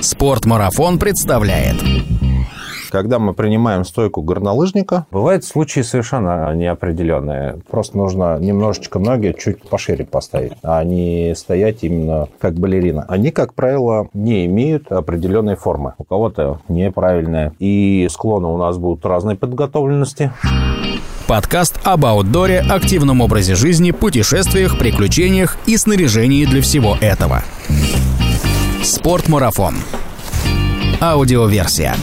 Спортмарафон представляет. Когда мы принимаем стойку горнолыжника, бывают случаи совершенно неопределенные. Просто нужно немножечко ноги чуть пошире поставить, а не стоять именно как балерина. Они, как правило, не имеют определенной формы. У кого-то неправильная. И склоны у нас будут разной подготовленности. Подкаст об аутдоре, активном образе жизни, путешествиях, приключениях и снаряжении для всего этого. Спортмарафон. Аудиоверсия.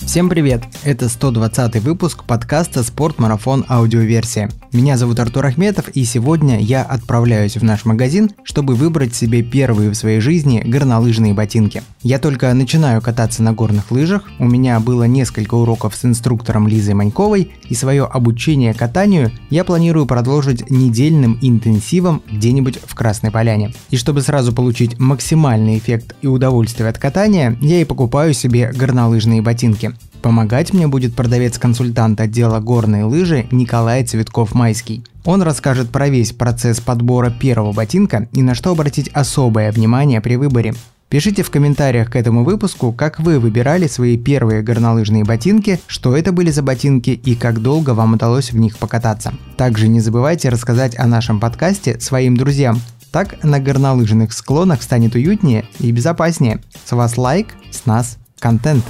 Всем привет! Это 120 выпуск подкаста «Спорт-марафон. Аудиоверсия». Меня зовут Артур Ахметов, и сегодня я отправляюсь в наш магазин, чтобы выбрать себе первые в своей жизни горнолыжные ботинки. Я только начинаю кататься на горных лыжах, у меня было несколько уроков с инструктором Лизой Маньковой, и свое обучение катанию я планирую продолжить недельным интенсивом где-нибудь в Красной Поляне. И чтобы сразу получить максимальный эффект и удовольствие от катания, я и покупаю себе горнолыжные ботинки. Помогать мне будет продавец-консультант отдела горной лыжи Николай Цветков-Майский. Он расскажет про весь процесс подбора первого ботинка и на что обратить особое внимание при выборе. Пишите в комментариях к этому выпуску, как вы выбирали свои первые горнолыжные ботинки, что это были за ботинки и как долго вам удалось в них покататься. Также не забывайте рассказать о нашем подкасте своим друзьям. Так на горнолыжных склонах станет уютнее и безопаснее. С вас лайк, с нас контент.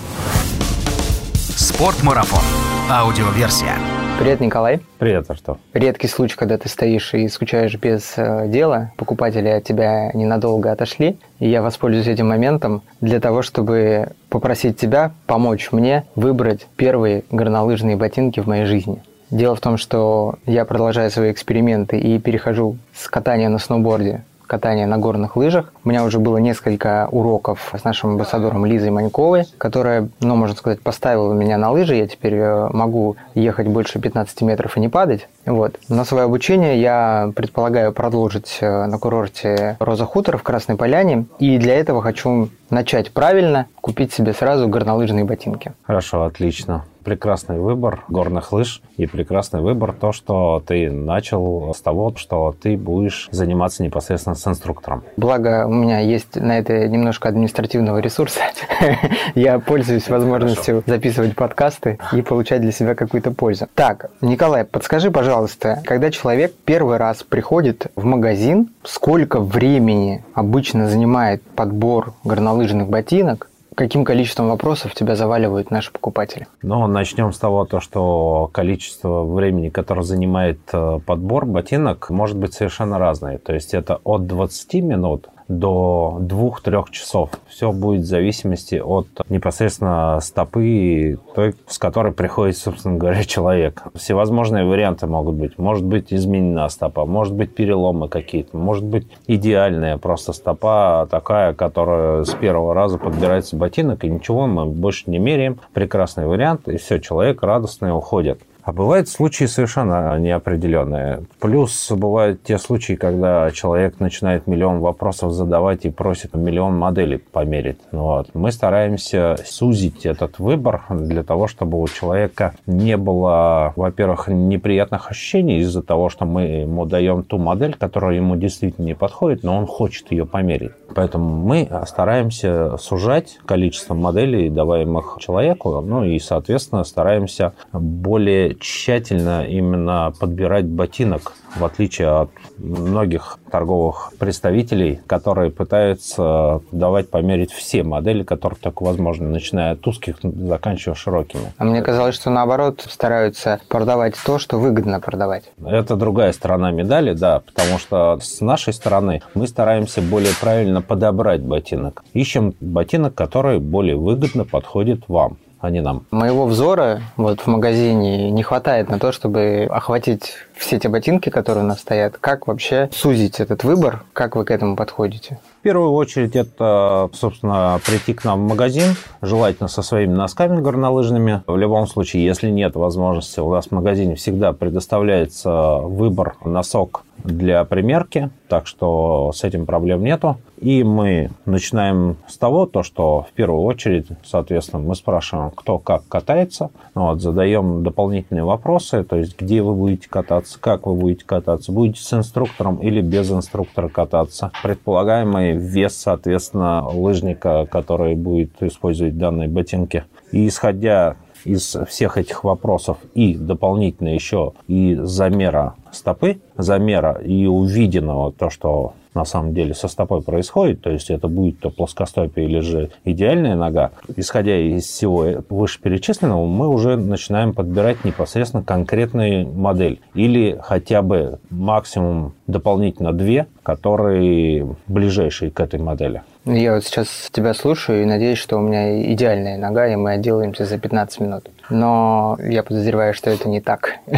Спортмарафон. Аудиоверсия. Привет, Николай. Привет, Артур. Редкий случай, когда ты стоишь и скучаешь без э, дела, покупатели от тебя ненадолго отошли, и я воспользуюсь этим моментом для того, чтобы попросить тебя помочь мне выбрать первые горнолыжные ботинки в моей жизни. Дело в том, что я продолжаю свои эксперименты и перехожу с катания на сноуборде катания на горных лыжах. У меня уже было несколько уроков с нашим амбассадором Лизой Маньковой, которая, ну, можно сказать, поставила меня на лыжи. Я теперь э, могу ехать больше 15 метров и не падать. Вот. На свое обучение я предполагаю продолжить э, на курорте Роза Хутор в Красной Поляне. И для этого хочу начать правильно, купить себе сразу горнолыжные ботинки. Хорошо, отлично прекрасный выбор горных лыж и прекрасный выбор то, что ты начал с того, что ты будешь заниматься непосредственно с инструктором. Благо, у меня есть на это немножко административного ресурса. Я пользуюсь возможностью записывать подкасты и получать для себя какую-то пользу. Так, Николай, подскажи, пожалуйста, когда человек первый раз приходит в магазин, сколько времени обычно занимает подбор горнолыжных ботинок, каким количеством вопросов тебя заваливают наши покупатели? Ну, начнем с того, то, что количество времени, которое занимает э, подбор ботинок, может быть совершенно разное. То есть это от 20 минут до 2-3 часов. Все будет в зависимости от непосредственно стопы, той, с которой приходит, собственно говоря, человек. Всевозможные варианты могут быть. Может быть изменена стопа, может быть переломы какие-то, может быть идеальная просто стопа такая, которая с первого раза подбирается ботинок, и ничего мы больше не меряем. Прекрасный вариант, и все, человек радостный уходит. А бывают случаи совершенно неопределенные. Плюс бывают те случаи, когда человек начинает миллион вопросов задавать и просит миллион моделей померить. Вот. Мы стараемся сузить этот выбор для того, чтобы у человека не было, во-первых, неприятных ощущений из-за того, что мы ему даем ту модель, которая ему действительно не подходит, но он хочет ее померить. Поэтому мы стараемся сужать количество моделей, даваемых человеку, ну и, соответственно, стараемся более тщательно именно подбирать ботинок, в отличие от многих торговых представителей, которые пытаются давать померить все модели, которые только возможно, начиная от узких, заканчивая широкими. А мне казалось, что наоборот стараются продавать то, что выгодно продавать. Это другая сторона медали, да, потому что с нашей стороны мы стараемся более правильно подобрать ботинок. Ищем ботинок, который более выгодно подходит вам а не нам. Моего взора вот в магазине не хватает на то, чтобы охватить все те ботинки, которые у нас стоят. Как вообще сузить этот выбор? Как вы к этому подходите? В первую очередь это, собственно, прийти к нам в магазин, желательно со своими носками горнолыжными. В любом случае, если нет возможности, у нас в магазине всегда предоставляется выбор носок для примерки, так что с этим проблем нету. И мы начинаем с того, то, что в первую очередь, соответственно, мы спрашиваем, кто как катается, ну вот, задаем дополнительные вопросы, то есть где вы будете кататься, как вы будете кататься, будете с инструктором или без инструктора кататься, предполагаемый вес, соответственно, лыжника, который будет использовать данные ботинки. И исходя из всех этих вопросов и дополнительно еще и замера стопы, замера и увиденного то, что на самом деле со стопой происходит, то есть это будет то плоскостопие или же идеальная нога, исходя из всего вышеперечисленного, мы уже начинаем подбирать непосредственно конкретную модель или хотя бы максимум дополнительно две, которые ближайшие к этой модели. Я вот сейчас тебя слушаю и надеюсь, что у меня идеальная нога, и мы отделаемся за 15 минут. Но я подозреваю, что это не так.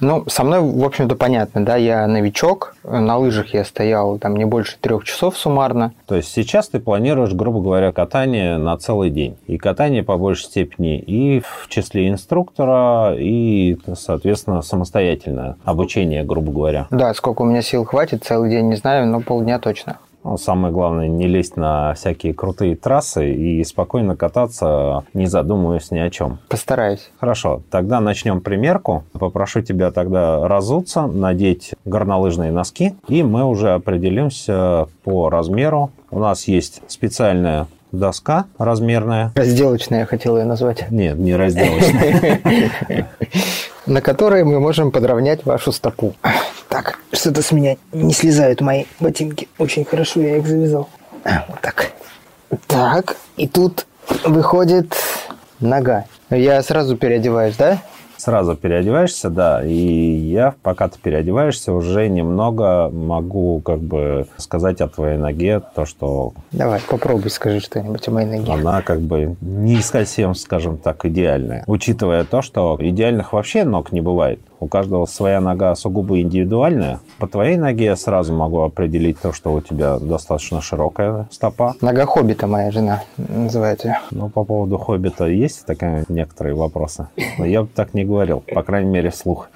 Ну, со мной, в общем-то, понятно, да, я новичок, на лыжах я стоял там не больше трех часов суммарно. То есть сейчас ты планируешь, грубо говоря, катание на целый день. И катание по большей степени и в числе инструктора, и, соответственно, самостоятельное обучение, грубо говоря. Да, сколько у меня сил хватит, целый день не знаю, но полдня точно. Ну, самое главное, не лезть на всякие крутые трассы и спокойно кататься, не задумываясь ни о чем. Постараюсь. Хорошо, тогда начнем примерку. Попрошу тебя тогда разуться, надеть горнолыжные носки, и мы уже определимся по размеру. У нас есть специальная доска размерная. Разделочная, я хотел ее назвать. Нет, не разделочная. На которой мы можем подровнять вашу стопу. Так, что-то с меня не слезают мои ботинки. Очень хорошо я их завязал. Вот так. Так, и тут выходит нога. Я сразу переодеваюсь, да? Сразу переодеваешься, да, и я, пока ты переодеваешься, уже немного могу как бы сказать о твоей ноге, то, что... Давай, попробуй скажи что-нибудь о моей ноге. Она как бы не совсем, скажем так, идеальная. Учитывая то, что идеальных вообще ног не бывает. У каждого своя нога сугубо индивидуальная. По твоей ноге я сразу могу определить то, что у тебя достаточно широкая стопа. Нога хоббита моя жена называет ее. Ну, по поводу хоббита есть такие некоторые вопросы. Но я бы так не говорил, по крайней мере, вслух.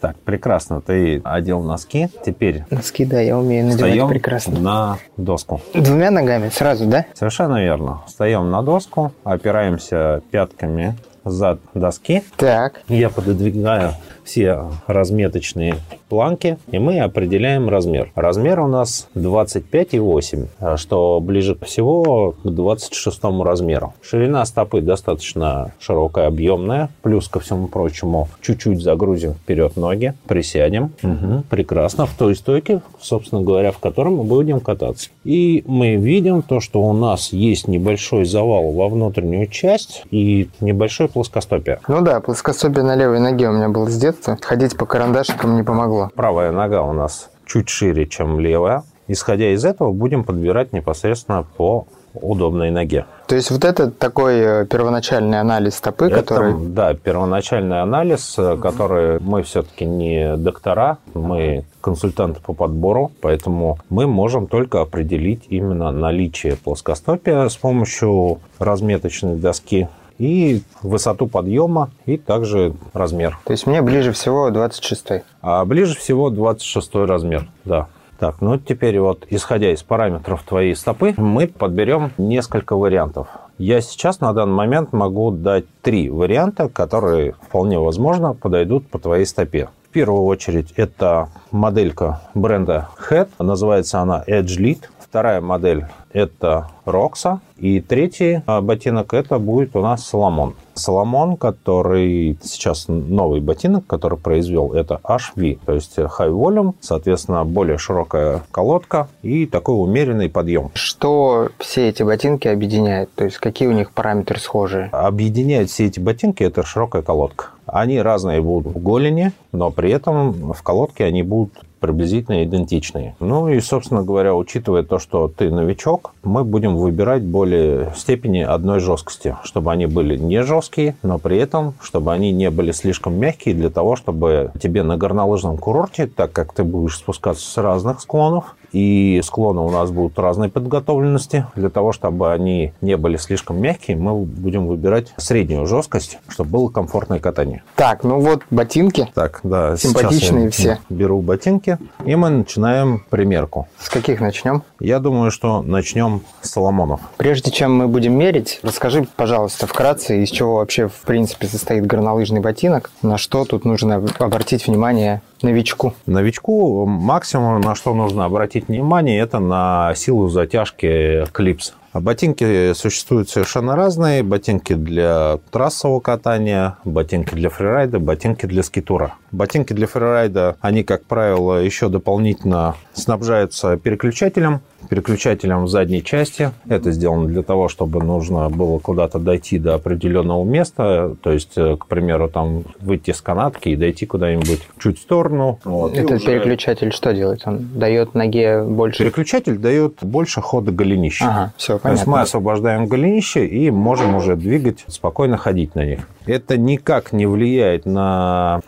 Так, прекрасно. Ты одел носки. Теперь... Носки, да, я умею надевать прекрасно. на доску. Двумя ногами сразу, да? Совершенно верно. Встаем на доску, опираемся пятками зад доски. Так. Я пододвигаю все разметочные планки, и мы определяем размер. Размер у нас 25,8, что ближе всего к 26 размеру. Ширина стопы достаточно широкая, объемная. Плюс ко всему прочему, чуть-чуть загрузим вперед ноги, присядем. Угу, прекрасно. В той стойке, собственно говоря, в которой мы будем кататься. И мы видим то, что у нас есть небольшой завал во внутреннюю часть и небольшое плоскостопие. Ну да, плоскостопие на левой ноге у меня было с детства. Ходить по карандашикам не помогло. Правая нога у нас чуть шире, чем левая. Исходя из этого, будем подбирать непосредственно по удобной ноге. То есть вот это такой э, первоначальный анализ стопы, это, который... Да, первоначальный анализ, э, который мы все-таки не доктора, мы консультанты по подбору, поэтому мы можем только определить именно наличие плоскостопия с помощью разметочной доски и высоту подъема, и также размер. То есть мне ближе всего 26 А ближе всего 26 размер, да. Так, ну теперь вот, исходя из параметров твоей стопы, мы подберем несколько вариантов. Я сейчас на данный момент могу дать три варианта, которые вполне возможно подойдут по твоей стопе. В первую очередь это моделька бренда Head, называется она Edge Lead. Вторая модель это Рокса. И третий а, ботинок это будет у нас Соломон. Соломон, который сейчас новый ботинок, который произвел, это HV, то есть High Volume, соответственно, более широкая колодка и такой умеренный подъем. Что все эти ботинки объединяет? То есть какие у них параметры схожие? Объединяет все эти ботинки это широкая колодка. Они разные будут в голени, но при этом в колодке они будут приблизительно идентичные. Ну и, собственно говоря, учитывая то, что ты новичок, мы будем выбирать более степени одной жесткости, чтобы они были не жесткие, но при этом, чтобы они не были слишком мягкие для того, чтобы тебе на горнолыжном курорте, так как ты будешь спускаться с разных склонов, и склоны у нас будут разной подготовленности. Для того, чтобы они не были слишком мягкие, мы будем выбирать среднюю жесткость, чтобы было комфортное катание. Так, ну вот ботинки. Так, да. Симпатичные все. Беру ботинки, и мы начинаем примерку. С каких начнем? Я думаю, что начнем с Соломонов. Прежде чем мы будем мерить, расскажи, пожалуйста, вкратце, из чего вообще, в принципе, состоит горнолыжный ботинок, на что тут нужно обратить внимание новичку? Новичку максимум, на что нужно обратить внимание, это на силу затяжки клипс. А ботинки существуют совершенно разные. Ботинки для трассового катания, ботинки для фрирайда, ботинки для скитура. Ботинки для фрирайда, они, как правило, еще дополнительно снабжаются переключателем переключателем в задней части. Это сделано для того, чтобы нужно было куда-то дойти до определенного места, то есть, э, к примеру, там выйти с канатки и дойти куда-нибудь чуть в сторону. Вот. Этот уже... переключатель что делает? Он дает ноге больше? Переключатель дает больше хода голенища. Ага, все, понятно. То есть мы освобождаем голенище и можем уже двигать, спокойно ходить на них. Это никак не влияет на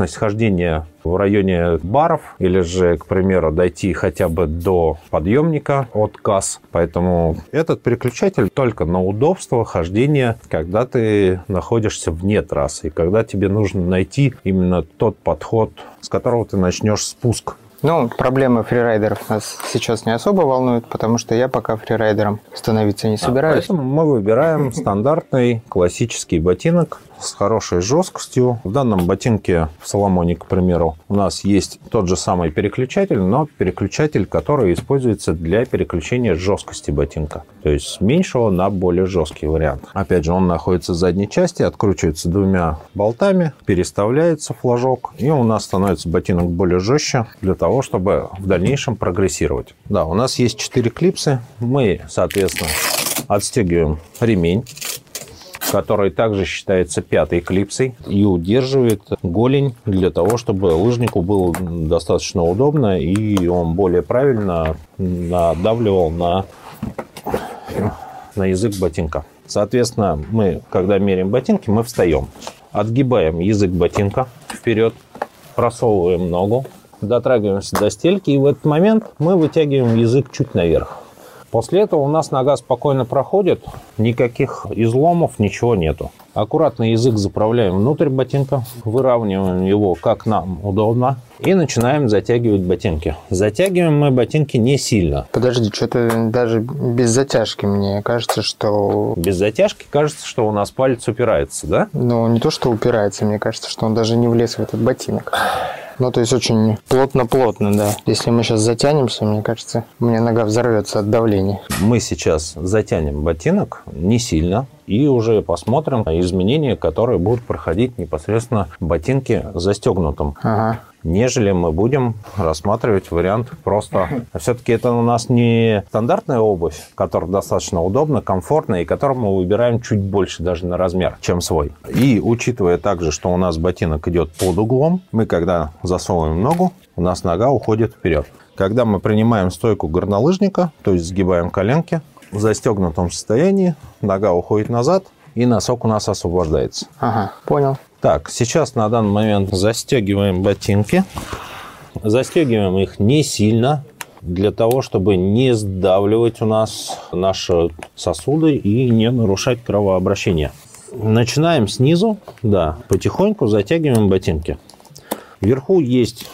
комфортность хождения в районе баров или же, к примеру, дойти хотя бы до подъемника от касс. Поэтому этот переключатель только на удобство хождения, когда ты находишься вне трассы и когда тебе нужно найти именно тот подход, с которого ты начнешь спуск ну, проблемы фрирайдеров нас сейчас не особо волнуют, потому что я пока фрирайдером становиться не собираюсь. А, поэтому мы выбираем стандартный классический ботинок с хорошей жесткостью. В данном ботинке в Соломоне, к примеру, у нас есть тот же самый переключатель, но переключатель, который используется для переключения жесткости ботинка. То есть с меньшего на более жесткий вариант. Опять же, он находится в задней части, откручивается двумя болтами, переставляется флажок, и у нас становится ботинок более жестче для того, чтобы в дальнейшем прогрессировать. Да, у нас есть 4 клипсы. Мы, соответственно, отстегиваем ремень который также считается пятой клипсой и удерживает голень для того, чтобы лыжнику было достаточно удобно и он более правильно надавливал на, на язык ботинка. Соответственно, мы, когда меряем ботинки, мы встаем. Отгибаем язык ботинка вперед, просовываем ногу, дотрагиваемся до стельки, и в этот момент мы вытягиваем язык чуть наверх. После этого у нас нога спокойно проходит, никаких изломов, ничего нету. Аккуратно язык заправляем внутрь ботинка, выравниваем его как нам удобно и начинаем затягивать ботинки. Затягиваем мы ботинки не сильно. Подожди, что-то даже без затяжки мне кажется, что... Без затяжки кажется, что у нас палец упирается, да? Ну, не то, что упирается, мне кажется, что он даже не влез в этот ботинок. Ну, то есть очень плотно-плотно, да. Если мы сейчас затянемся, мне кажется, у меня нога взорвется от давления. Мы сейчас затянем ботинок не сильно, и уже посмотрим изменения, которые будут проходить непосредственно ботинки застегнутым. Ага нежели мы будем рассматривать вариант просто... Все-таки это у нас не стандартная обувь, которая достаточно удобна, комфортна, и которую мы выбираем чуть больше даже на размер, чем свой. И учитывая также, что у нас ботинок идет под углом, мы когда засовываем ногу, у нас нога уходит вперед. Когда мы принимаем стойку горнолыжника, то есть сгибаем коленки, в застегнутом состоянии, нога уходит назад, и носок у нас освобождается. Ага, понял. Так, сейчас на данный момент застегиваем ботинки. Застегиваем их не сильно, для того, чтобы не сдавливать у нас наши сосуды и не нарушать кровообращение. Начинаем снизу, да, потихоньку затягиваем ботинки. Вверху есть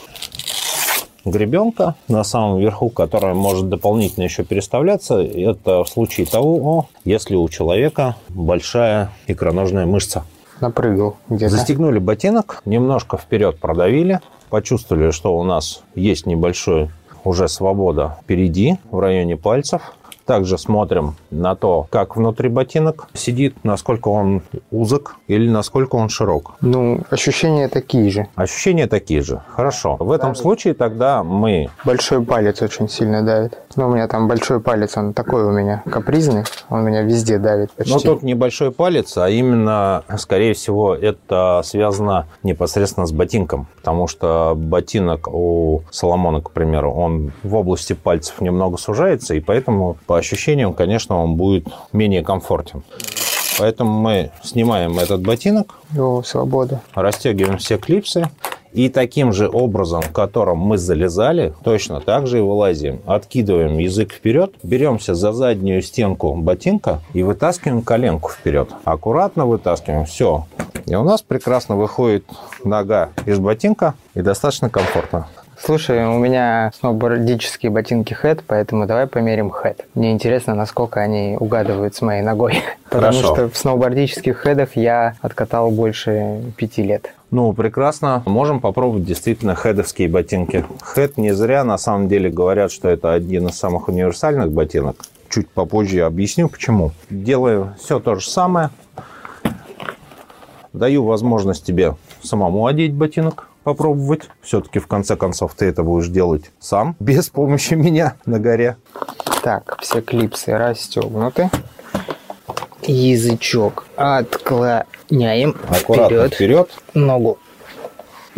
гребенка на самом верху, которая может дополнительно еще переставляться. Это в случае того, если у человека большая икроножная мышца. Напрыгал где-то. Застегнули ботинок, немножко вперед продавили, почувствовали, что у нас есть небольшой уже свобода впереди, в районе пальцев. Также смотрим на то, как внутри ботинок сидит, насколько он узок или насколько он широк. Ну, ощущения такие же. Ощущения такие же. Хорошо. В этом случае тогда мы... Большой палец очень сильно давит. Ну, у меня там большой палец, он такой у меня капризный, он меня везде давит почти. Но тут не большой палец, а именно, скорее всего, это связано непосредственно с ботинком, потому что ботинок у Соломона, к примеру, он в области пальцев немного сужается, и поэтому по ощущениям, конечно, он будет менее комфортен. Поэтому мы снимаем этот ботинок. О, свобода. Расстегиваем все клипсы И таким же образом, которым мы залезали, точно так же и вылазим. Откидываем язык вперед, беремся за заднюю стенку ботинка и вытаскиваем коленку вперед. Аккуратно вытаскиваем. Все. И у нас прекрасно выходит нога из ботинка и достаточно комфортно. Слушай, у меня сноубордические ботинки хэт, поэтому давай померим хэт. Мне интересно, насколько они угадывают с моей ногой. Потому Хорошо. что в сноубордических хедах я откатал больше пяти лет. Ну, прекрасно. Можем попробовать действительно хедовские ботинки. Хед не зря на самом деле говорят, что это один из самых универсальных ботинок. Чуть попозже я объясню, почему. Делаю все то же самое. Даю возможность тебе самому одеть ботинок, попробовать. Все-таки в конце концов ты это будешь делать сам, без помощи меня на горе. Так, все клипсы расстегнуты. Язычок отклоняем Аккуратно вперед. вперед. Ногу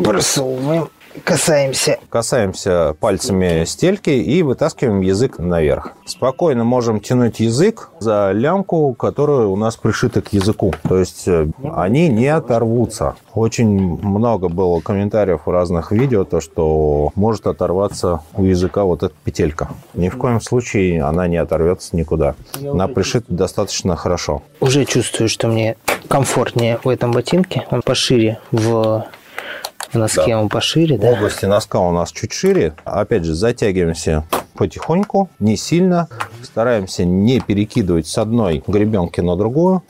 просовываем. Касаемся. Касаемся пальцами стельки и вытаскиваем язык наверх. Спокойно можем тянуть язык за лямку, которая у нас пришита к языку. То есть э, они не оторвутся. Очень много было комментариев в разных видео, то что может оторваться у языка вот эта петелька. Ни в коем случае она не оторвется никуда. Она пришита достаточно хорошо. Уже чувствую, что мне комфортнее в этом ботинке. Он пошире в, в носке, он пошире, В да? области носка у нас чуть шире. Опять же, затягиваемся потихоньку, не сильно. Стараемся не перекидывать с одной гребенки на другую.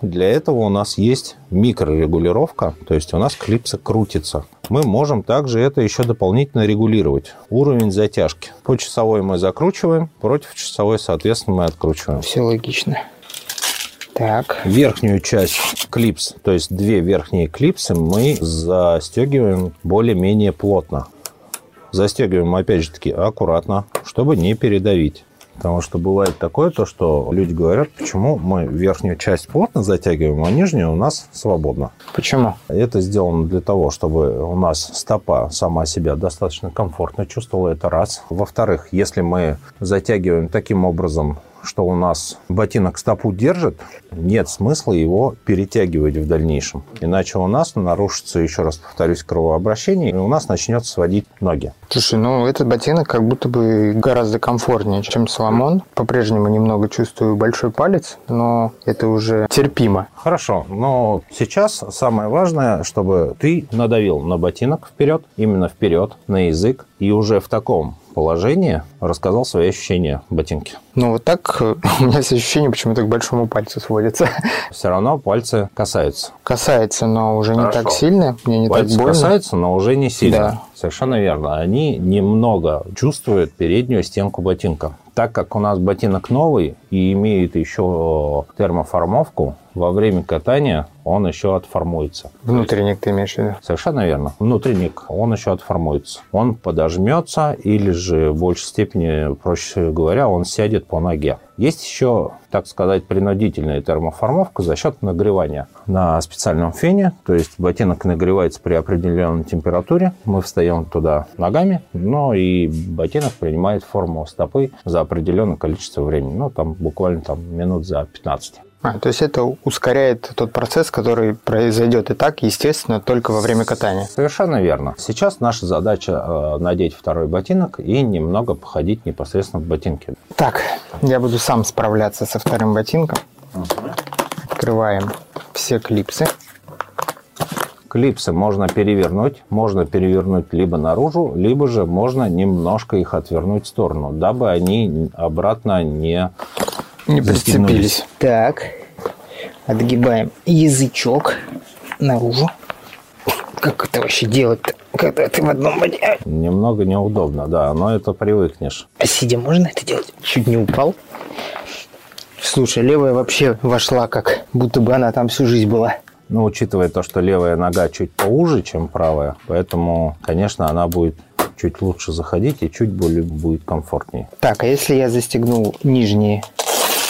Для этого у нас есть микрорегулировка, то есть у нас клипса крутится. Мы можем также это еще дополнительно регулировать. Уровень затяжки. По часовой мы закручиваем, против часовой, соответственно, мы откручиваем. Все логично. Так. Верхнюю часть клипс, то есть две верхние клипсы, мы застегиваем более-менее плотно. Застегиваем, опять же таки, аккуратно, чтобы не передавить. Потому что бывает такое, то, что люди говорят, почему мы верхнюю часть плотно затягиваем, а нижнюю у нас свободно. Почему? Это сделано для того, чтобы у нас стопа сама себя достаточно комфортно чувствовала. Это раз. Во-вторых, если мы затягиваем таким образом, что у нас ботинок стопу держит, нет смысла его перетягивать в дальнейшем. Иначе у нас нарушится, еще раз повторюсь, кровообращение, и у нас начнет сводить ноги. Слушай, ну этот ботинок как будто бы гораздо комфортнее, чем Соломон. По-прежнему немного чувствую большой палец, но это уже терпимо. Хорошо, но сейчас самое важное, чтобы ты надавил на ботинок вперед, именно вперед, на язык, и уже в таком положении рассказал свои ощущения ботинки. Ну вот так э, у меня есть ощущение, почему-то к большому пальцу сводится. Все равно пальцы касаются. Касается, но уже не Хорошо. так сильно, мне не пальцы так больно. касаются, но уже не сильно. Да. Совершенно верно. Они немного чувствуют переднюю стенку ботинка. Так как у нас ботинок новый и имеет еще термоформовку, во время катания он еще отформуется. Внутренник ты имеешь в виду? Совершенно верно. Внутренник, он еще отформуется. Он подожмется или же в большей степени, проще говоря, он сядет по ноге. Есть еще, так сказать, принудительная термоформовка за счет нагревания на специальном фене. То есть ботинок нагревается при определенной температуре. Мы встаем туда ногами, но и ботинок принимает форму стопы за определенное количество времени. Ну, там буквально там, минут за 15. А, то есть это ускоряет тот процесс, который произойдет и так, естественно, только во время катания. Совершенно верно. Сейчас наша задача э, надеть второй ботинок и немного походить непосредственно в ботинке. Так, я буду сам справляться со вторым ботинком. Открываем все клипсы. Клипсы можно перевернуть, можно перевернуть либо наружу, либо же можно немножко их отвернуть в сторону, дабы они обратно не Не прицепились. Так, отгибаем язычок наружу. Как это вообще делать-то, когда ты в одном ботинке? немного неудобно, да, но это привыкнешь. А сидя можно это делать? Чуть не упал. Слушай, левая вообще вошла, как будто бы она там всю жизнь была. Но учитывая то, что левая нога чуть поуже, чем правая, поэтому, конечно, она будет чуть лучше заходить и чуть более будет комфортнее. Так, а если я застегнул нижние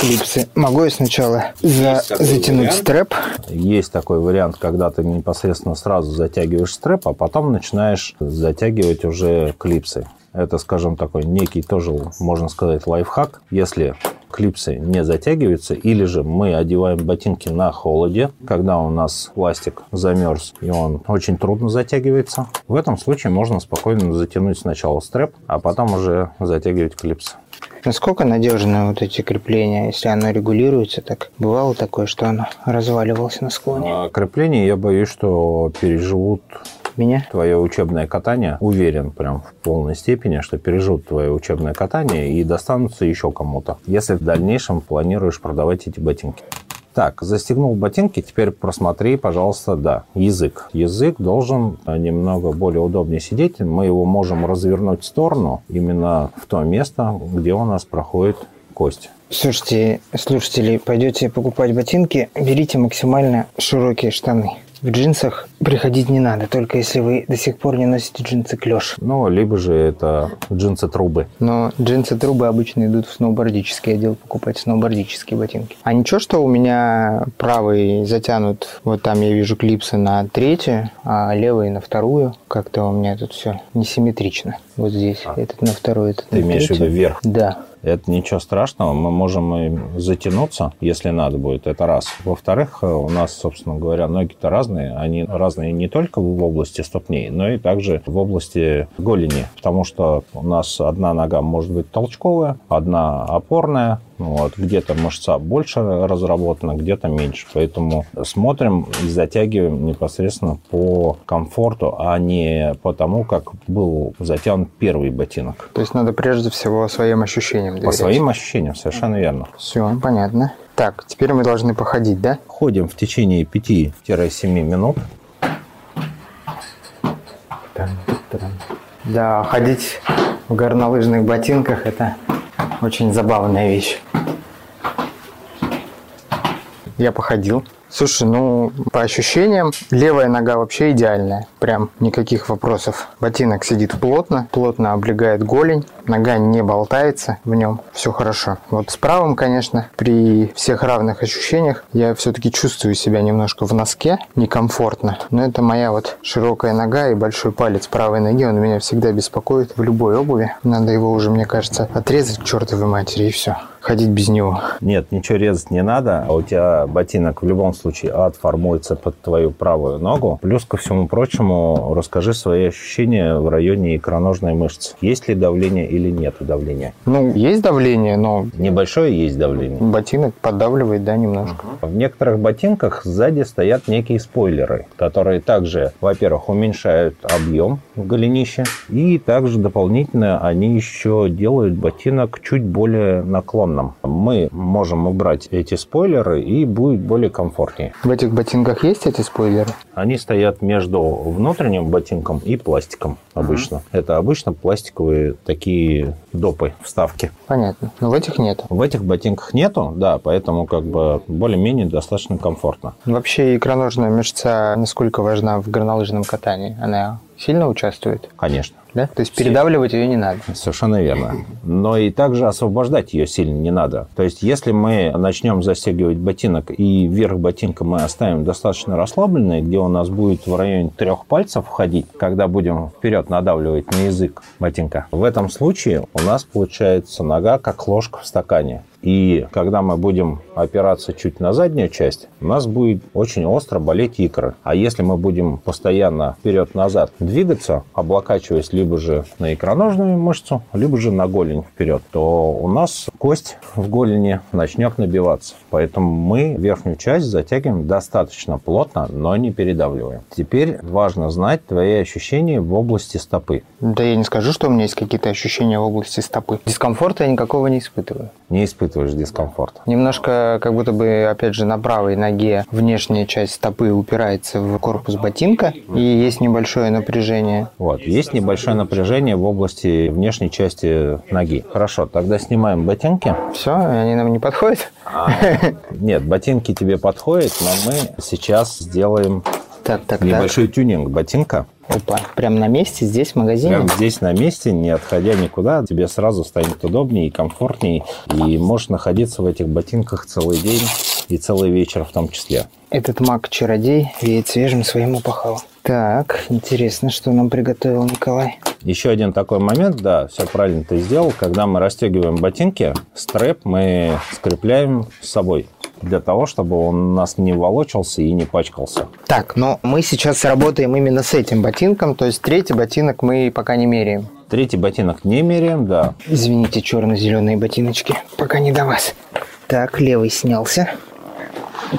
клипсы, могу я сначала за- затянуть вариант. стрэп? Есть такой вариант, когда ты непосредственно сразу затягиваешь стрэп, а потом начинаешь затягивать уже клипсы. Это, скажем, такой некий тоже, можно сказать, лайфхак. Если клипсы не затягиваются, или же мы одеваем ботинки на холоде, когда у нас пластик замерз, и он очень трудно затягивается. В этом случае можно спокойно затянуть сначала стрэп, а потом уже затягивать клипсы. Насколько надежны вот эти крепления, если оно регулируется? Так бывало такое, что оно разваливалось на склоне? А крепления, я боюсь, что переживут Меня? твое учебное катание. Уверен прям в полной степени, что переживут твое учебное катание и достанутся еще кому-то, если в дальнейшем планируешь продавать эти ботинки. Так, застегнул ботинки, теперь просмотри, пожалуйста, да, язык. Язык должен э, немного более удобнее сидеть. Мы его можем развернуть в сторону, именно в то место, где у нас проходит кость. Слушайте, слушатели, пойдете покупать ботинки, берите максимально широкие штаны. В джинсах приходить не надо, только если вы до сих пор не носите джинсы клеш. Ну, либо же это джинсы-трубы. Но джинсы трубы обычно идут в сноубордический отдел покупать сноубордические ботинки. А ничего, что у меня правый затянут, вот там я вижу клипсы на третью, а левый на вторую. Как-то у меня тут все несимметрично. Вот здесь этот на вторую, этот Ты на имеешь в виду вверх? Да. Это ничего страшного, мы можем и затянуться, если надо будет, это раз. Во-вторых, э, у нас, собственно говоря, ноги-то разные, они разные не только в области ступней, но и также в области голени, потому что у нас одна нога может быть толчковая, одна опорная, вот, где-то мышца больше разработана, где-то меньше. Поэтому смотрим и затягиваем непосредственно по комфорту, а не по тому, как был затянут первый ботинок. То есть надо прежде всего своим ощущениям По своим ощущениям, совершенно верно. Все, понятно. Так, теперь мы должны походить, да? Ходим в течение 5-7 минут. Да, ходить в горнолыжных ботинках – это очень забавная вещь. Я походил. Слушай, ну, по ощущениям, левая нога вообще идеальная. Прям никаких вопросов. Ботинок сидит плотно, плотно облегает голень, нога не болтается в нем, все хорошо. Вот с правым, конечно, при всех равных ощущениях я все-таки чувствую себя немножко в носке, некомфортно. Но это моя вот широкая нога и большой палец правой ноги, он меня всегда беспокоит в любой обуви. Надо его уже, мне кажется, отрезать к чертовой матери и все. Ходить без него. Нет, ничего резать не надо, а у тебя ботинок в любом случае отформуется под твою правую ногу. Плюс ко всему прочему, расскажи свои ощущения в районе икроножной мышцы. Есть ли давление или нет давления? Ну, есть давление, но Небольшое есть давление. ботинок поддавливает, да, немножко. В некоторых ботинках сзади стоят некие спойлеры, которые также, во-первых, уменьшают объем в голенище, и также дополнительно они еще делают ботинок чуть более наклонным. Мы можем убрать эти спойлеры, и будет более комфортнее. В этих ботинках есть эти спойлеры? Они стоят между внутренним ботинком и пластиком обычно. Это обычно пластиковые такие допы, вставки. Понятно. Но в этих нет. В этих ботинках нету, да, поэтому как бы более-менее достаточно комфортно. Вообще икроножная мышца насколько важна в горнолыжном катании? Она сильно участвует? Конечно. Да? То есть передавливать ее не надо. Совершенно верно. Но и также освобождать ее сильно не надо. То есть, если мы начнем застегивать ботинок и верх ботинка мы оставим достаточно расслабленный, где у нас будет в районе трех пальцев входить, когда будем вперед надавливать на язык ботинка, в этом случае у нас получается нога как ложка в стакане. И когда мы будем опираться чуть на заднюю часть, у нас будет очень остро болеть икры. А если мы будем постоянно вперед-назад двигаться, облокачиваясь либо же на икроножную мышцу, либо же на голень вперед, то у нас кость в голени начнет набиваться. Поэтому мы верхнюю часть затягиваем достаточно плотно, но не передавливаем. Теперь важно знать твои ощущения в области стопы. Да я не скажу, что у меня есть какие-то ощущения в области стопы. Дискомфорта я никакого не испытываю. Не испытываешь дискомфорта. Немножко как будто бы, опять же, на правой ноге внешняя часть стопы упирается в корпус ботинка, и есть небольшое напряжение. Вот. Есть небольшое напряжение в области внешней части ноги. Хорошо, тогда снимаем ботинки. Все, они нам не подходят? Нет, ботинки тебе подходят, но мы сейчас сделаем Так, так, так. небольшой тюнинг ботинка. Опа, прям на месте, здесь, в магазине? Прямо здесь на месте, не отходя никуда, тебе сразу станет удобнее и комфортнее, и можешь находиться в этих ботинках целый день и целый вечер в том числе. Этот маг-чародей веет свежим своим опахалом. Так, интересно, что нам приготовил Николай. Еще один такой момент, да, все правильно ты сделал. Когда мы расстегиваем ботинки, стрэп мы скрепляем с собой для того, чтобы он у нас не волочился и не пачкался. Так, но мы сейчас работаем именно с этим ботинком, то есть третий ботинок мы пока не меряем. Третий ботинок не меряем, да. Извините, черно-зеленые ботиночки, пока не до вас. Так, левый снялся.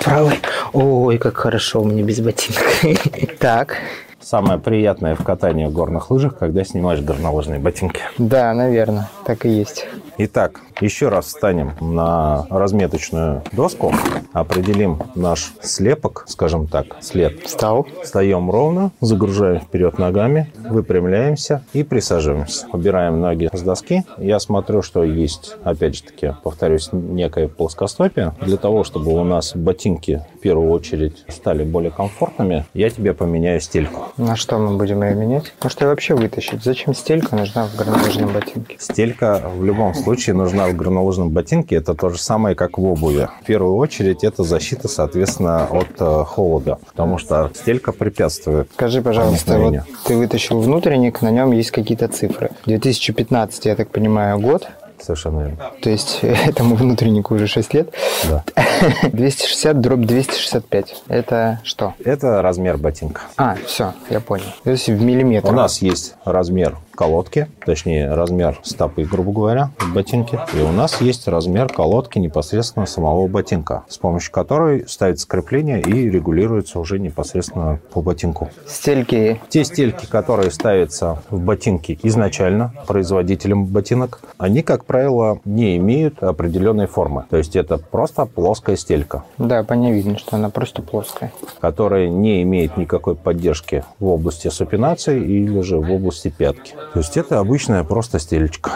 Правый. Ой, как хорошо у меня без ботинок. Так, Самое приятное в катании в горных лыжах, когда снимаешь горнолыжные ботинки. да, наверное, так и есть. Итак, еще раз встанем на разметочную доску, определим наш слепок, скажем так, след. Встал. Встаем ровно, загружаем вперед ногами, выпрямляемся и присаживаемся. Убираем ноги с доски. Я смотрю, что есть, опять же таки, повторюсь, некое плоскостопие. Для того, чтобы у нас ботинки первую очередь стали более комфортными, я тебе поменяю стельку. На что мы будем ее менять? Может, ее вообще вытащить? Зачем стелька нужна в горнолыжном ботинке? Стелька в любом случае нужна в горнолыжном ботинке. Это то же самое, как в обуви. В первую очередь это защита, соответственно, от э, холода. Потому что стелька препятствует. Скажи, пожалуйста, вот ты вытащил внутренник, на нем есть какие-то цифры. 2015, я так понимаю, год. Совершенно верно. То есть этому внутреннику уже 6 лет. Да. 260 дробь 265. Это что? Это размер ботинка. А, все, я понял. То есть в миллиметр. У нас есть размер колодки, точнее размер стопы, грубо говоря, в ботинке. И у нас есть размер колодки непосредственно самого ботинка, с помощью которой ставится крепление и регулируется уже непосредственно по ботинку. Стельки Те стельки, которые ставятся в ботинки изначально производителем ботинок, они, как правило, не имеют определенной формы. То есть это просто плоская стелька, Да, по ней видно, что она просто плоская. которая не имеет никакой поддержки в области супинации или же в области пятки. То есть это обычная просто стельчка.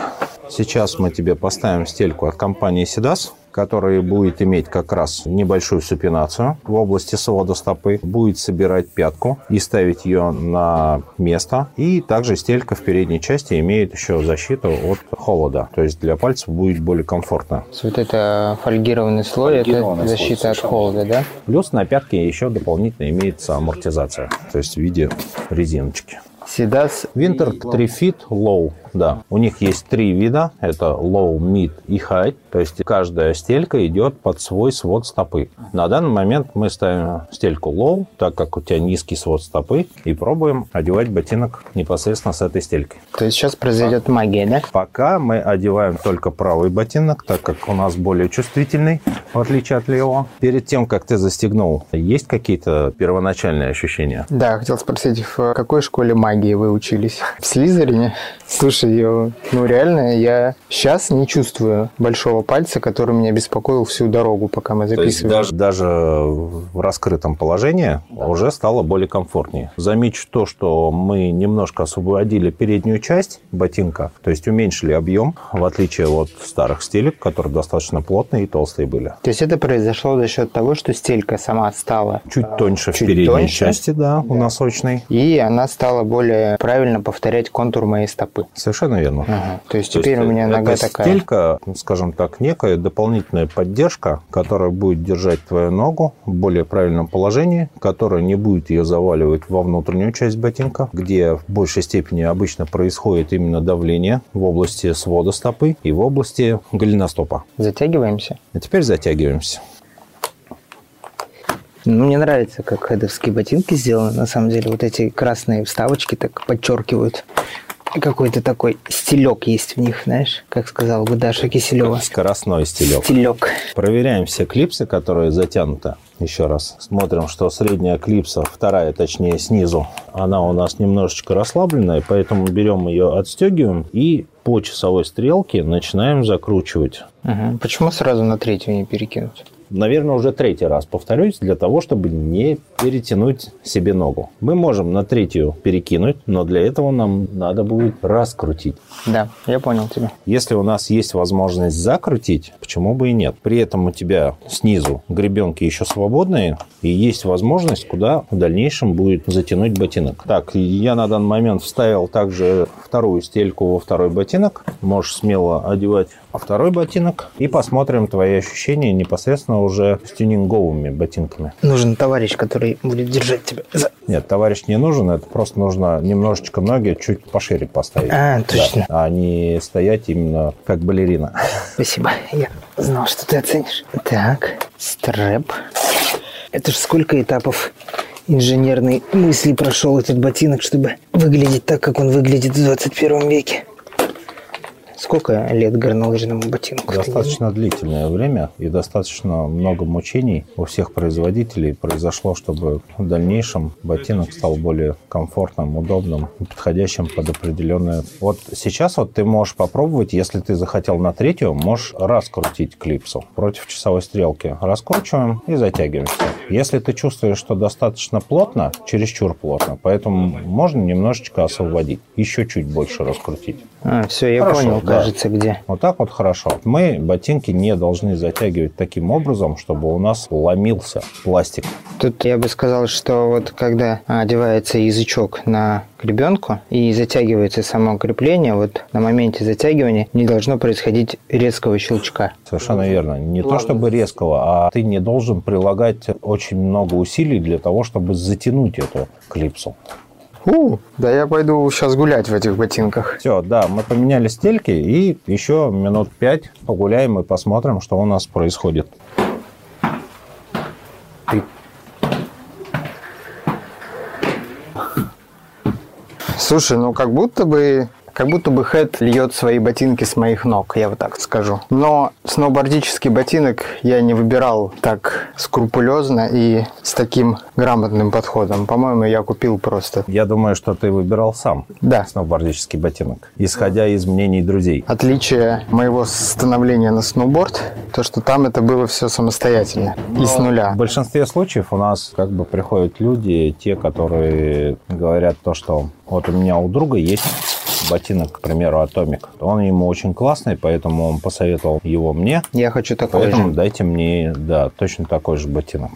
Сейчас мы тебе поставим стельку от компании Sidas, которая будет иметь как раз небольшую супинацию в области свода стопы, будет собирать пятку и ставить ее на место. И также стелька в передней части имеет еще защиту от холода, то есть для пальцев будет более комфортно. Вот это фольгированный слой, Фольгированный это слой, защита от совершенно холода, да? Плюс на пятке еще дополнительно имеется амортизация, то есть в виде резиночки. Winter 3 Fit Low, да. У них есть три вида. Это Low, Mid и High. То есть каждая стелька идет под свой свод стопы. На данный момент мы ставим стельку Low, так как у тебя низкий свод стопы, и пробуем одевать ботинок непосредственно с этой стелькой. То есть сейчас произойдет магия, да? Пока мы одеваем только правый ботинок, так как у нас более чувствительный, в отличие от левого. Перед тем, как ты застегнул, есть какие-то первоначальные ощущения? Да, хотел спросить, в какой школе магии вы учились? В Слизерине? Слушай, я- ну реально, я сейчас не чувствую большого пальца, который меня беспокоил всю дорогу, пока мы То есть записывали. даже, даже в раскрытом положении уже стало более комфортнее. Замечу то, что мы немножко освободили переднюю часть ботинка, то есть уменьшили объем, в отличие от старых стелек, которые достаточно плотные и толстые были. То есть это произошло за счет того, что стелька сама стала Чуть тоньше в чуть передней тоньше. части, да, у носочной. и она стала более правильно повторять контур моей стопы. Совершенно верно. Ага. То есть То теперь есть у меня нога такая. стелька, скажем так, некая дополнительная поддержка, которая будет держать твою ногу в более правильном положении, которая не будет ее заваливать во внутреннюю часть ботинка, где в большей степени обычно происходит именно давление в области свода стопы и в области голеностопа. Затягиваемся. А теперь затягиваемся. Ну, мне нравится, как хедовские ботинки сделаны. На самом деле, вот эти красные вставочки так подчеркивают. Какой-то такой стилек есть в них, знаешь, как сказала бы Даша Киселева. Скоростной стилек. Стилек. Проверяем все клипсы, которые затянуты. Еще раз. Смотрим, что средняя клипса, вторая, точнее, снизу, она у нас немножечко расслабленная, поэтому берем ее, отстегиваем и по часовой стрелке начинаем закручивать. Мгм. Почему сразу на третью не перекинуть? Наверное, уже третий раз повторюсь, для того, чтобы не перетянуть себе ногу. Мы можем на третью перекинуть, но для этого нам надо будет раскрутить. Да, я понял тебя. Если у нас есть возможность закрутить, почему бы и нет? При этом у тебя снизу гребенки еще свободные, и есть возможность, куда в дальнейшем будет затянуть ботинок. Так, я на данный момент вставил также вторую стельку во второй ботинок. Можешь смело одевать а второй ботинок. И посмотрим твои ощущения непосредственно уже с тюнинговыми ботинками. Нужен товарищ, который будет держать тебя за... Нет, товарищ не нужен, это просто нужно немножечко ноги чуть пошире поставить. А, точно. Да, а не стоять именно как балерина. Спасибо, я знал, что ты оценишь. Так, стрэп. Это ж сколько этапов инженерной мысли прошел этот ботинок, чтобы выглядеть так, как он выглядит в 21 веке. Сколько лет горнолыжному ботинку? Достаточно длительное время и достаточно много мучений у всех производителей произошло, чтобы в дальнейшем ботинок стал более комфортным, удобным, подходящим под определенное... Вот сейчас вот ты можешь попробовать, если ты захотел на третью, можешь раскрутить клипсу против часовой стрелки. Раскручиваем и затягиваемся. Если ты чувствуешь, что достаточно плотно, чересчур плотно, поэтому можно немножечко освободить, еще чуть больше раскрутить. А, все, я Хорошо, понял, да. кажется, где. Вот так вот хорошо. Мы ботинки не должны затягивать таким образом, чтобы у нас ломился пластик. Тут я бы сказал, что вот когда одевается язычок на ребенку и затягивается само крепление, вот на моменте затягивания не должно происходить резкого щелчка. Совершенно верно. Не то чтобы резкого, а ты не должен прилагать очень много усилий для того, чтобы затянуть эту клипсу. У, да я пойду сейчас гулять в этих ботинках. Все, да, мы поменяли стельки и еще минут пять погуляем и посмотрим, что у нас происходит. Ты Слушай, ну как будто бы как будто бы Хэт льет свои ботинки с моих ног, я вот так скажу. Но сноубордический ботинок я не выбирал так скрупулезно и с таким грамотным подходом. По-моему, я купил просто. Я думаю, что ты выбирал сам Да. сноубордический ботинок, исходя из мнений друзей. Отличие моего становления на сноуборд, то, что там это было все самостоятельно и с нуля. В большинстве случаев у нас как бы приходят люди, те, которые говорят то, что вот у меня у друга есть ботинок, к примеру, Атомик. Он ему очень классный, поэтому он посоветовал его мне. Я хочу такой Поэтому же. дайте мне, да, точно такой же ботинок.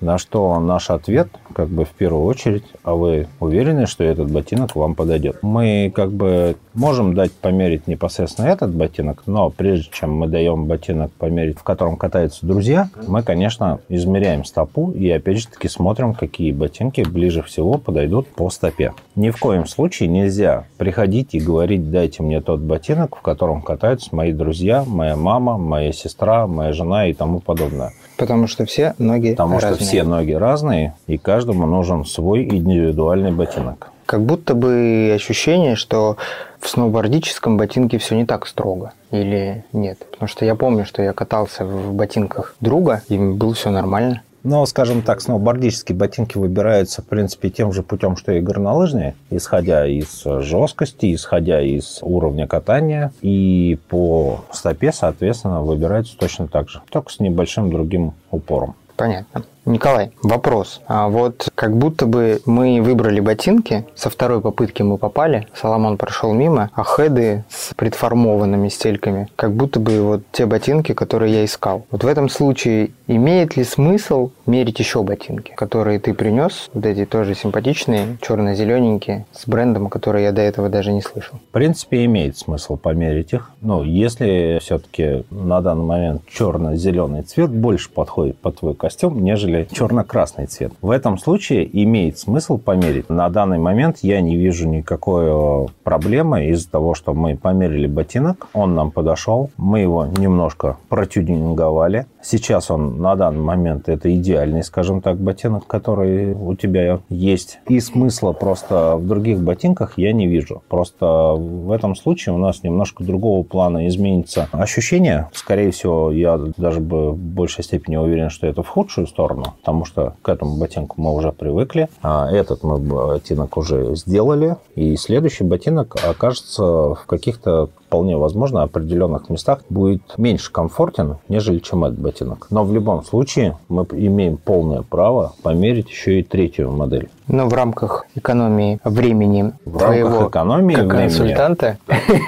На что наш ответ, как бы в первую очередь, а вы уверены, что этот ботинок вам подойдет? Мы как бы можем дать померить непосредственно этот ботинок, но прежде чем мы даем ботинок померить, в котором катаются друзья, мы, конечно, измеряем стопу и опять же таки смотрим, какие ботинки ближе всего подойдут по стопе. Ни в коем случае нельзя приходить и говорить, дайте мне тот ботинок, в котором катаются мои друзья, моя мама, моя сестра, моя жена и тому подобное. Потому что все ноги Потому разные. что все ноги разные, и каждому нужен свой индивидуальный ботинок. Как будто бы ощущение, что в сноубордическом ботинке все не так строго. Или нет? Потому что я помню, что я катался в ботинках друга, и было все нормально. Но, скажем так, сноубордические ботинки выбираются, в принципе, тем же путем, что и горнолыжные, исходя из жесткости, исходя из уровня катания, и по стопе, соответственно, выбираются точно так же, только с небольшим другим упором. Понятно. Николай, вопрос. А вот как будто бы мы выбрали ботинки, со второй попытки мы попали, Соломон прошел мимо, а хеды с предформованными стельками, как будто бы вот те ботинки, которые я искал. Вот в этом случае имеет ли смысл мерить еще ботинки, которые ты принес, вот эти тоже симпатичные, черно-зелененькие, с брендом, который я до этого даже не слышал? В принципе, имеет смысл померить их. Но если все-таки на данный момент черно-зеленый цвет больше подходит под твой костюм, нежели черно-красный цвет. В этом случае имеет смысл померить. На данный момент я не вижу никакой э, проблемы из-за того, что мы померили ботинок, он нам подошел, мы его немножко протюнинговали. Сейчас он на данный момент это идеальный, скажем так, ботинок, который у тебя есть. И смысла просто в других ботинках я не вижу. Просто в этом случае у нас немножко другого плана изменится ощущение. Скорее всего, я даже бы в большей степени уверен, что это в худшую сторону, потому что к этому ботинку мы уже привыкли. А этот мы ботинок уже сделали. И следующий ботинок окажется в каких-то вполне возможно, определенных местах будет меньше комфортен, нежели чем этот ботинок. Но в любом случае мы имеем полное право померить еще и третью модель. Но в рамках экономии времени В твоего рамках экономии как времени. консультанта,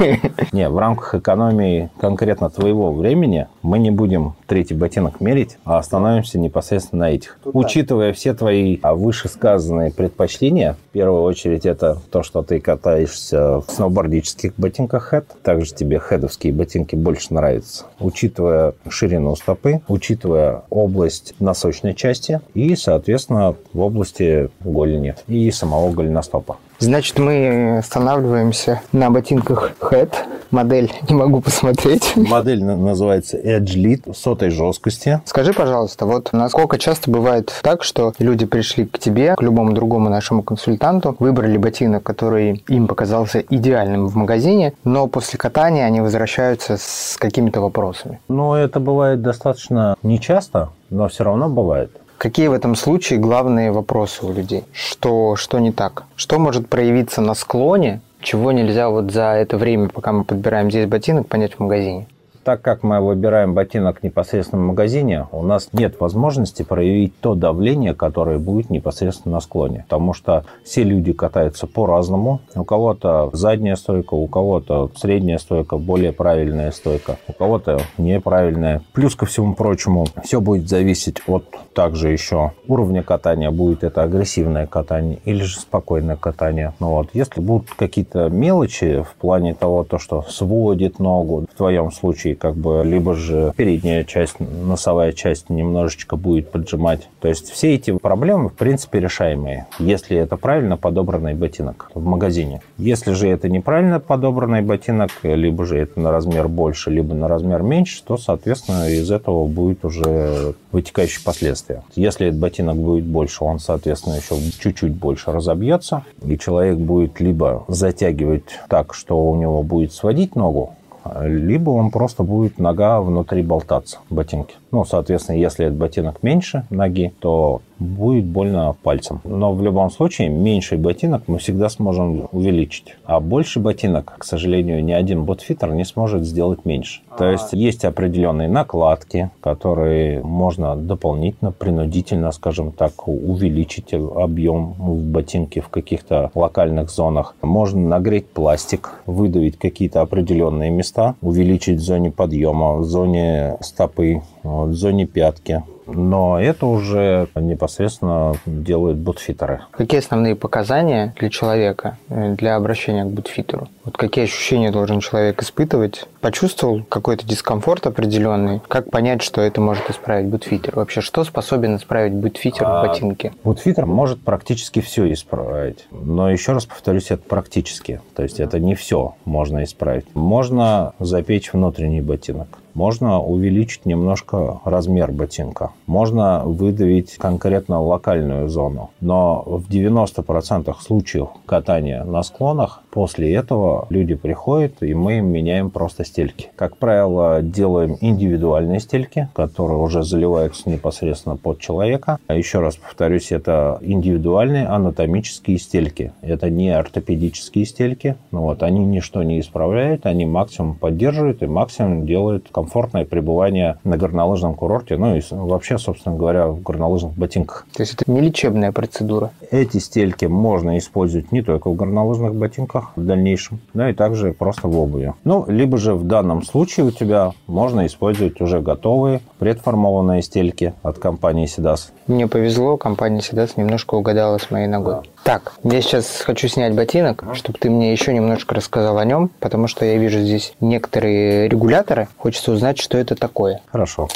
Не, в рамках экономии конкретно твоего времени мы не будем третий ботинок мерить, а остановимся непосредственно на этих. Учитывая все твои а, вышесказанные предпочтения, в первую очередь это то, что ты катаешься в сноубордических ботинках Head, также тебе хедовские ботинки больше нравятся. Учитывая ширину стопы, учитывая область носочной части и, соответственно, в области голени и самого голеностопа. Значит, мы останавливаемся на ботинках Head. Модель не могу посмотреть. Модель называется Edge Lead сотой жесткости. Скажи, пожалуйста, вот насколько часто бывает так, что люди пришли к тебе, к любому другому нашему консультанту, выбрали ботинок, который им показался идеальным в магазине, но после катания они возвращаются с какими-то вопросами? Ну, это бывает достаточно нечасто, но все равно бывает. Какие в этом случае главные вопросы у людей? Что, что не так? Что может проявиться на склоне, чего нельзя вот за это время, пока мы подбираем здесь ботинок, понять в магазине? Так как мы выбираем ботинок непосредственно в магазине, у нас нет возможности проявить то давление, которое будет непосредственно на склоне. Потому что все люди катаются по-разному. У кого-то задняя стойка, у кого-то средняя стойка, более правильная стойка, у кого-то неправильная. Плюс ко всему прочему, все будет зависеть от также еще уровня катания. Будет это агрессивное катание или же спокойное катание. Ну вот, если будут какие-то мелочи в плане того, то, что сводит ногу, в твоем случае как бы, либо же передняя часть, носовая часть немножечко будет поджимать. То есть все эти проблемы, в принципе, решаемые, если это правильно подобранный ботинок в магазине. Если же это неправильно подобранный ботинок, либо же это на размер больше, либо на размер меньше, то, соответственно, из этого будет уже вытекающие последствия. Если этот ботинок будет больше, он, соответственно, еще чуть-чуть больше разобьется, и человек будет либо затягивать так, что у него будет сводить ногу, либо он просто будет нога внутри болтаться, ботинки. Ну, соответственно, если этот ботинок меньше ноги, то будет больно пальцем. Но в любом случае, меньший ботинок мы всегда сможем увеличить. А больше ботинок, к сожалению, ни один ботфитер не сможет сделать меньше. То есть есть определенные накладки, которые можно дополнительно, принудительно, скажем так, увеличить объем в ботинке в каких-то локальных зонах. Можно нагреть пластик, выдавить какие-то определенные места, увеличить в зоне подъема, в зоне стопы, в зоне пятки, но это уже непосредственно делают бутфитеры. Какие основные показания для человека э, для обращения к бутфитеру? Вот какие ощущения должен человек испытывать? Почувствовал какой-то дискомфорт определенный? Как понять, что это может исправить бутфитер? Вообще, что способен исправить бутфитер а, в ботинке? Бутфитер может практически все исправить. Но еще раз повторюсь, это практически. То есть это не все можно исправить. Можно запечь внутренний ботинок. Можно увеличить немножко размер ботинка. Можно выдавить конкретно локальную зону. Но в 90% случаев катания на склонах после этого люди приходят, и мы им меняем просто стельки. Как правило, делаем индивидуальные стельки, которые уже заливаются непосредственно под человека. А еще раз повторюсь, это индивидуальные анатомические стельки. Это не ортопедические стельки. Ну вот, они ничто не исправляют, они максимум поддерживают и максимум делают комфортное пребывание на горнолыжном курорте, ну и вообще, собственно говоря, в горнолыжных ботинках. То есть это не лечебная процедура? Эти стельки можно использовать не только в горнолыжных ботинках в дальнейшем, но и также просто в обуви. Ну, либо же в данном случае у тебя можно использовать уже готовые предформованные стельки от компании Sidas. Мне повезло, компания Sidas немножко угадала с моей ногой. Да. Так, я сейчас хочу снять ботинок, чтобы ты мне еще немножко рассказал о нем, потому что я вижу здесь некоторые регуляторы. Хочется узнать, что это такое. Хорошо.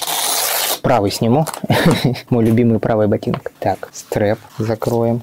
Правый сниму. Мой любимый правый ботинок. Так, стрэп закроем.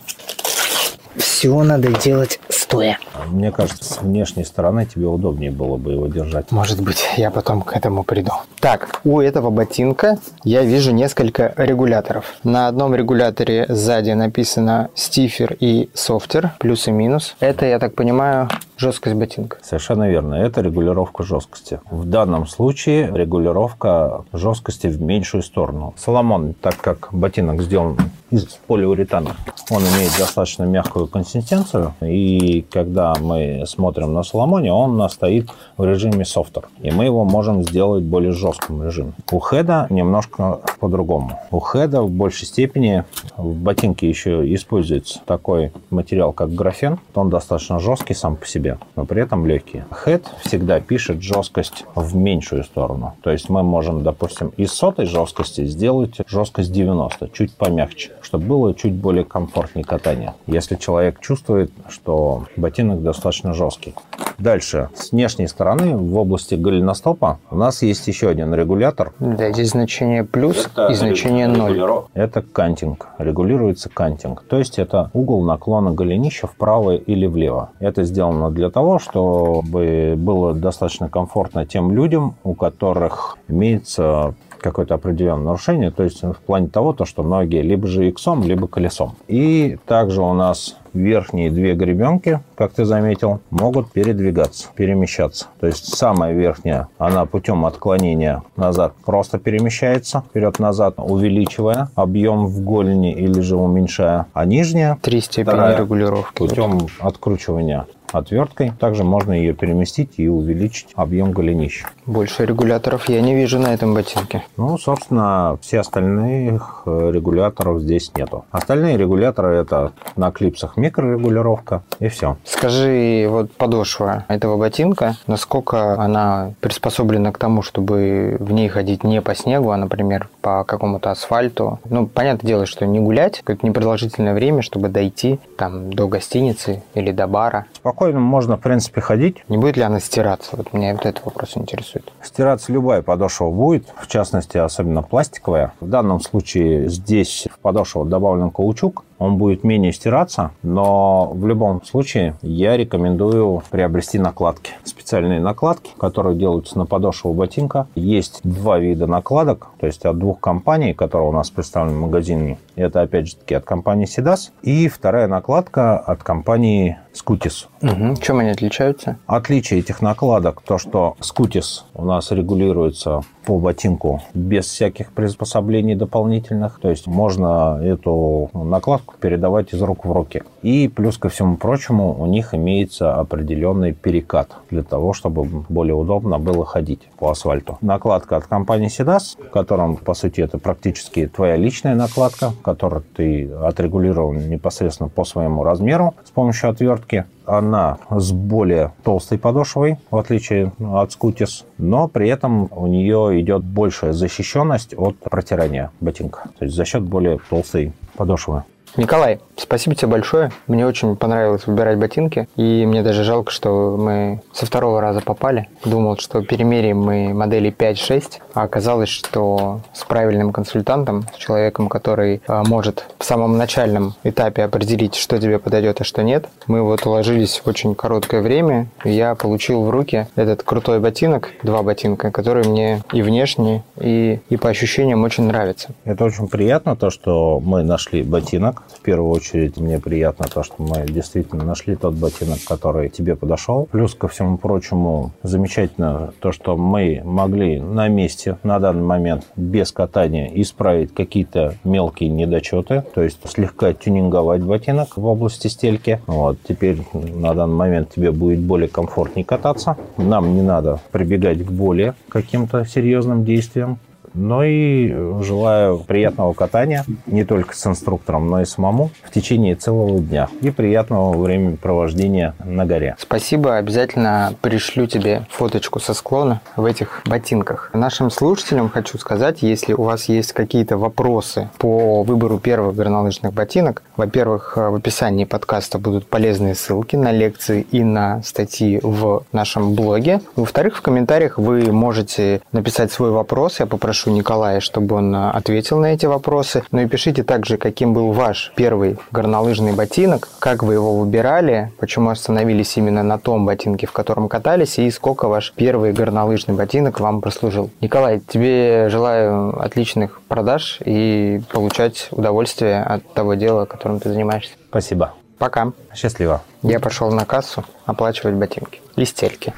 Все надо делать стоя. Мне кажется, с внешней стороны тебе удобнее было бы его держать. Может быть, я потом к этому приду. Так, у этого ботинка я вижу несколько регуляторов. На одном регуляторе сзади написано стифер и софтер, плюс и минус. Это, я так понимаю, жесткость ботинка. Совершенно верно. Это регулировка жесткости. В данном случае регулировка жесткости в меньшую сторону. Соломон, так как ботинок сделан из полиуретана. Он имеет достаточно мягкую консистенцию, и когда мы смотрим на Соломоне, он стоит в режиме софтер, и мы его можем сделать в более жестком режиме. У хеда немножко по-другому. У хеда в большей степени в ботинке еще используется такой материал, как графен. Он достаточно жесткий сам по себе, но при этом легкий. Хед всегда пишет жесткость в меньшую сторону. То есть мы можем, допустим, из сотой жесткости сделать жесткость 90, чуть помягче, чтобы было чуть более комфортнее катание. Если человек чувствует, что ботинок достаточно жесткий. Дальше, с внешней стороны, в области голеностопа, у нас есть еще один регулятор. Да, здесь значение плюс это и значение 0. Это кантинг. Регулируется кантинг. То есть это угол наклона голенища вправо или влево. Это сделано для того, чтобы было достаточно комфортно тем людям, у которых имеется какое-то определенное нарушение, то есть в плане того, то, что ноги либо же иксом, либо колесом. И также у нас верхние две гребенки, как ты заметил, могут передвигаться, перемещаться. То есть самая верхняя, она путем отклонения назад просто перемещается вперед-назад, увеличивая объем в голени или же уменьшая. А нижняя, Три степени регулировки. Путем откручивания отверткой. Также можно ее переместить и увеличить объем голенища. Больше регуляторов я не вижу на этом ботинке. Ну, собственно, все остальных э, регуляторов здесь нету. Остальные регуляторы это на клипсах микрорегулировка и все. Скажи, вот подошва этого ботинка, насколько она приспособлена к тому, чтобы в ней ходить не по снегу, а, например, по какому-то асфальту? Ну, понятное дело, что не гулять, какое-то непродолжительное время, чтобы дойти там до гостиницы или до бара. Спокойно спокойно можно, в принципе, ходить. Не будет ли она стираться? Вот меня вот этот вопрос интересует. Стираться любая подошва будет, в частности, особенно пластиковая. В данном случае здесь в подошву добавлен каучук, он будет менее стираться, но в любом случае я рекомендую приобрести накладки. Специальные накладки, которые делаются на подошву ботинка. Есть два вида накладок, то есть от двух компаний, которые у нас представлены в магазине. Это опять же таки от компании Sidas. И вторая накладка от компании Scutis. Угу. Чем они отличаются? Отличие этих накладок то, что Scutis у нас регулируется по ботинку без всяких приспособлений дополнительных. То есть можно эту накладку передавать из рук в руки. И плюс ко всему прочему у них имеется определенный перекат для того, чтобы более удобно было ходить по асфальту. Накладка от компании Sidas, в котором, по сути, это практически твоя личная накладка, которую ты отрегулировал непосредственно по своему размеру с помощью отвертки она с более толстой подошвой, в отличие от Scootis, но при этом у нее идет большая защищенность от протирания ботинка, то есть за счет более толстой подошвы. Николай, спасибо тебе большое. Мне очень понравилось выбирать ботинки. И мне даже жалко, что мы со второго раза попали. Думал, что перемерим мы модели 5-6. А оказалось, что с правильным консультантом, с человеком, который а, может в самом начальном этапе определить, что тебе подойдет, а что нет, мы вот уложились в очень короткое время. И я получил в руки этот крутой ботинок, два ботинка, которые мне и внешне, и, и по ощущениям очень нравятся. Это очень приятно, то, что мы нашли ботинок, в первую очередь мне приятно то, что мы действительно нашли тот ботинок, который тебе подошел. Плюс ко всему прочему, замечательно то, что мы могли на месте на данный момент без катания исправить какие-то мелкие недочеты, то есть слегка тюнинговать ботинок в области стельки. Вот, теперь на данный момент тебе будет более комфортнее кататься. Нам не надо прибегать к более каким-то серьезным действиям но и желаю приятного катания не только с инструктором, но и самому в течение целого дня и приятного времяпровождения на горе. Спасибо, обязательно пришлю тебе фоточку со склона в этих ботинках. Нашим слушателям хочу сказать, если у вас есть какие-то вопросы по выбору первых горнолыжных ботинок, во-первых, в описании подкаста будут полезные ссылки на лекции и на статьи в нашем блоге. Во-вторых, в комментариях вы можете написать свой вопрос, я попрошу попрошу Николая, чтобы он а, ответил на эти вопросы. Ну и пишите также, каким был ваш первый горнолыжный ботинок, как вы его выбирали, почему остановились именно на том ботинке, в котором катались, и сколько ваш первый горнолыжный ботинок вам прослужил. Николай, тебе желаю отличных продаж и получать удовольствие от того дела, которым ты занимаешься. Спасибо. Пока. Счастливо. Я пошел на кассу оплачивать ботинки и стельки.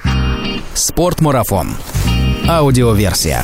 Спортмарафон. Аудиоверсия.